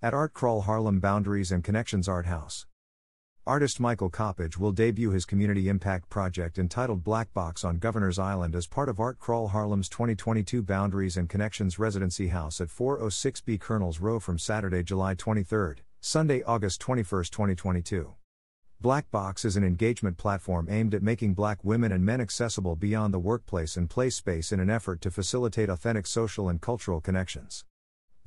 at Art Crawl Harlem Boundaries and Connections Art House. Artist Michael Coppage will debut his community impact project entitled Black Box on Governor's Island as part of Art Crawl Harlem's 2022 Boundaries and Connections Residency House at 406B Colonels Row from Saturday, July 23, Sunday, August 21, 2022. Black Box is an engagement platform aimed at making black women and men accessible beyond the workplace and play space in an effort to facilitate authentic social and cultural connections.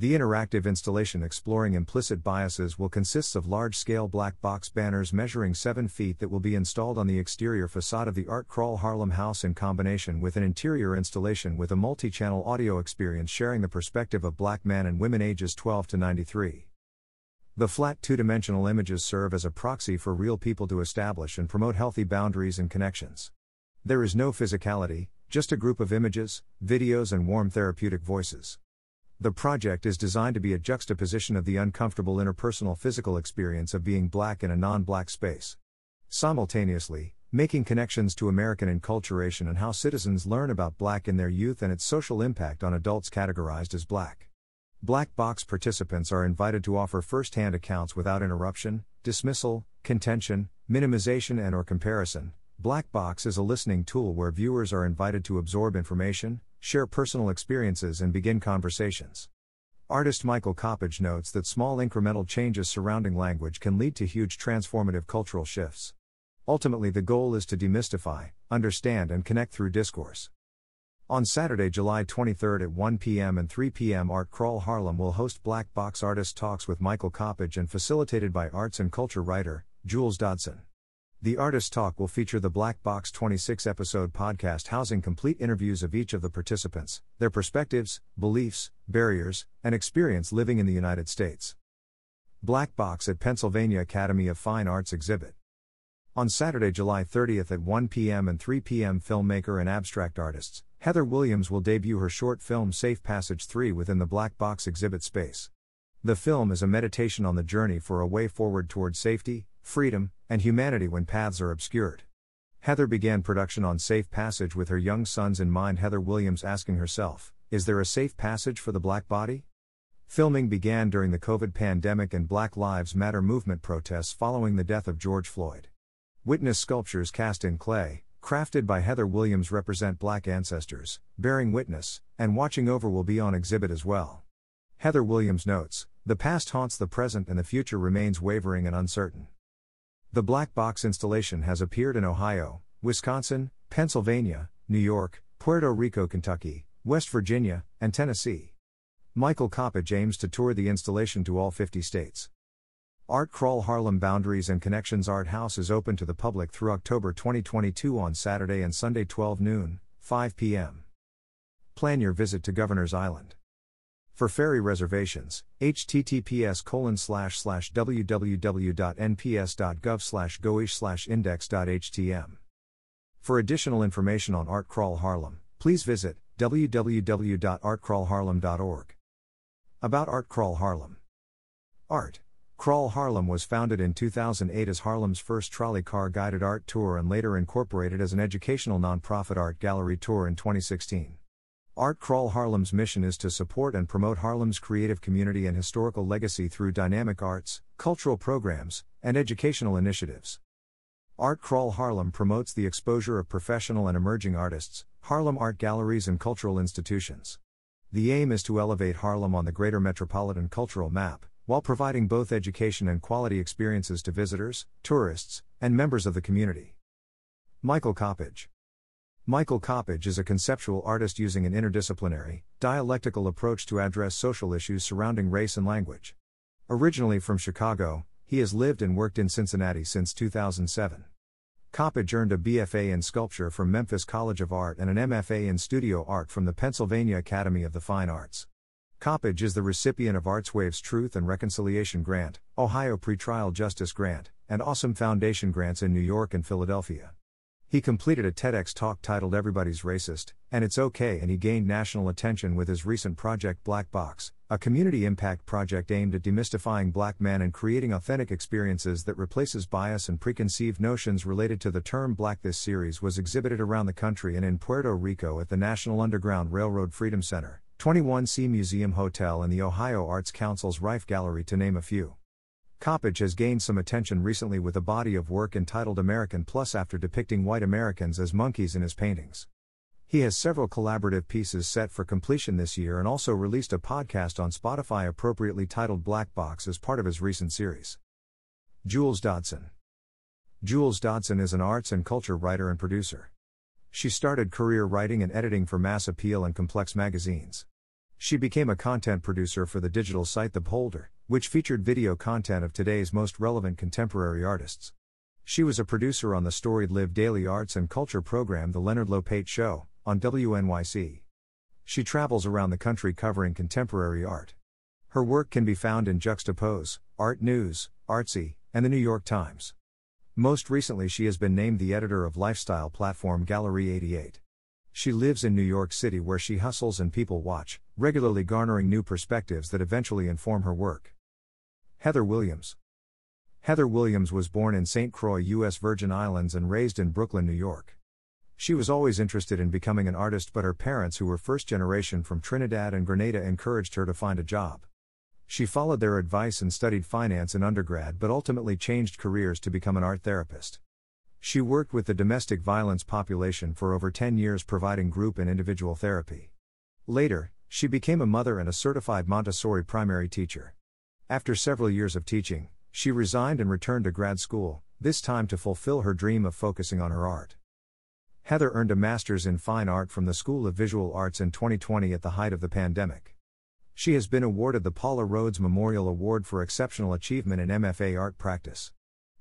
The interactive installation exploring implicit biases will consist of large scale black box banners measuring 7 feet that will be installed on the exterior facade of the Art Crawl Harlem house in combination with an interior installation with a multi channel audio experience sharing the perspective of black men and women ages 12 to 93. The flat two dimensional images serve as a proxy for real people to establish and promote healthy boundaries and connections. There is no physicality, just a group of images, videos, and warm therapeutic voices. The project is designed to be a juxtaposition of the uncomfortable interpersonal physical experience of being black in a non black space. Simultaneously, making connections to American enculturation and how citizens learn about black in their youth and its social impact on adults categorized as black. Black box participants are invited to offer first-hand accounts without interruption, dismissal, contention, minimization and or comparison. Black box is a listening tool where viewers are invited to absorb information, share personal experiences, and begin conversations. Artist Michael Coppage notes that small incremental changes surrounding language can lead to huge transformative cultural shifts. Ultimately, the goal is to demystify, understand, and connect through discourse. On Saturday, July 23 at 1 p.m. and 3 p.m., Art Crawl Harlem will host Black Box Artist Talks with Michael Coppage and facilitated by arts and culture writer, Jules Dodson. The Artist Talk will feature the Black Box 26 episode podcast housing complete interviews of each of the participants, their perspectives, beliefs, barriers, and experience living in the United States. Black Box at Pennsylvania Academy of Fine Arts exhibit. On Saturday, July 30th at 1 p.m. and 3 p.m., filmmaker and abstract artists, Heather Williams will debut her short film Safe Passage 3 within the Black Box exhibit space. The film is a meditation on the journey for a way forward toward safety, freedom, and humanity when paths are obscured. Heather began production on Safe Passage with her young sons in mind. Heather Williams asking herself, Is there a safe passage for the black body? Filming began during the COVID pandemic and Black Lives Matter movement protests following the death of George Floyd. Witness sculptures cast in clay, crafted by Heather Williams, represent black ancestors, bearing witness, and watching over will be on exhibit as well. Heather Williams notes The past haunts the present and the future remains wavering and uncertain. The black box installation has appeared in Ohio, Wisconsin, Pennsylvania, New York, Puerto Rico, Kentucky, West Virginia, and Tennessee. Michael Coppage aims to tour the installation to all 50 states. Art Crawl Harlem Boundaries and Connections Art House is open to the public through October 2022 on Saturday and Sunday 12 noon, 5 p.m. Plan your visit to Governor's Island. For ferry reservations, https www.nps.gov goish index.htm. For additional information on Art Crawl Harlem, please visit www.artcrawlharlem.org. About Art Crawl Harlem. Art. Crawl Harlem was founded in 2008 as Harlem's first trolley car guided art tour and later incorporated as an educational nonprofit art gallery tour in 2016. Art Crawl Harlem's mission is to support and promote Harlem's creative community and historical legacy through dynamic arts, cultural programs, and educational initiatives. Art Crawl Harlem promotes the exposure of professional and emerging artists, Harlem art galleries, and cultural institutions. The aim is to elevate Harlem on the greater metropolitan cultural map, while providing both education and quality experiences to visitors, tourists, and members of the community. Michael Coppage Michael Coppage is a conceptual artist using an interdisciplinary, dialectical approach to address social issues surrounding race and language. Originally from Chicago, he has lived and worked in Cincinnati since 2007. Coppage earned a BFA in sculpture from Memphis College of Art and an MFA in studio art from the Pennsylvania Academy of the Fine Arts. Coppage is the recipient of ArtsWave's Truth and Reconciliation Grant, Ohio Pretrial Justice Grant, and Awesome Foundation grants in New York and Philadelphia. He completed a TEDx talk titled Everybody's Racist, and It's Okay, and he gained national attention with his recent project Black Box, a community impact project aimed at demystifying black men and creating authentic experiences that replaces bias and preconceived notions related to the term black. This series was exhibited around the country and in Puerto Rico at the National Underground Railroad Freedom Center, 21C Museum Hotel and the Ohio Arts Council's Riffe Gallery, to name a few. Coppage has gained some attention recently with a body of work entitled American Plus after depicting white Americans as monkeys in his paintings. He has several collaborative pieces set for completion this year and also released a podcast on Spotify appropriately titled Black Box as part of his recent series. Jules Dodson Jules Dodson is an arts and culture writer and producer. She started career writing and editing for Mass Appeal and Complex magazines. She became a content producer for the digital site The Beholder, which featured video content of today's most relevant contemporary artists. She was a producer on the storied Live Daily Arts and Culture program The Leonard Lopate Show, on WNYC. She travels around the country covering contemporary art. Her work can be found in Juxtapose, Art News, Artsy, and the New York Times. Most recently, she has been named the editor of lifestyle platform Gallery 88. She lives in New York City where she hustles and people watch, regularly garnering new perspectives that eventually inform her work. Heather Williams Heather Williams was born in St. Croix, U.S. Virgin Islands, and raised in Brooklyn, New York. She was always interested in becoming an artist, but her parents, who were first generation from Trinidad and Grenada, encouraged her to find a job. She followed their advice and studied finance in undergrad, but ultimately changed careers to become an art therapist. She worked with the domestic violence population for over 10 years, providing group and individual therapy. Later, she became a mother and a certified Montessori primary teacher. After several years of teaching, she resigned and returned to grad school, this time to fulfill her dream of focusing on her art. Heather earned a master's in fine art from the School of Visual Arts in 2020 at the height of the pandemic. She has been awarded the Paula Rhodes Memorial Award for Exceptional Achievement in MFA Art Practice.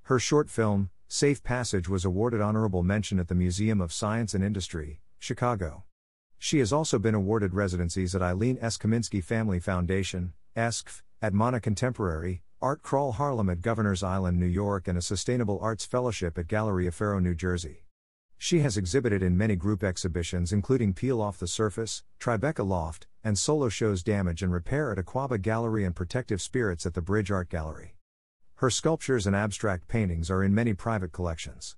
Her short film, Safe Passage was awarded honorable mention at the Museum of Science and Industry, Chicago. She has also been awarded residencies at Eileen S. Kaminsky Family Foundation, ESCF, at Mana Contemporary, Art Crawl Harlem at Governor's Island, New York, and a Sustainable Arts Fellowship at Gallery Aferro, New Jersey. She has exhibited in many group exhibitions, including Peel Off the Surface, Tribeca Loft, and solo shows Damage and Repair at Aquaba Gallery and Protective Spirits at the Bridge Art Gallery. Her sculptures and abstract paintings are in many private collections.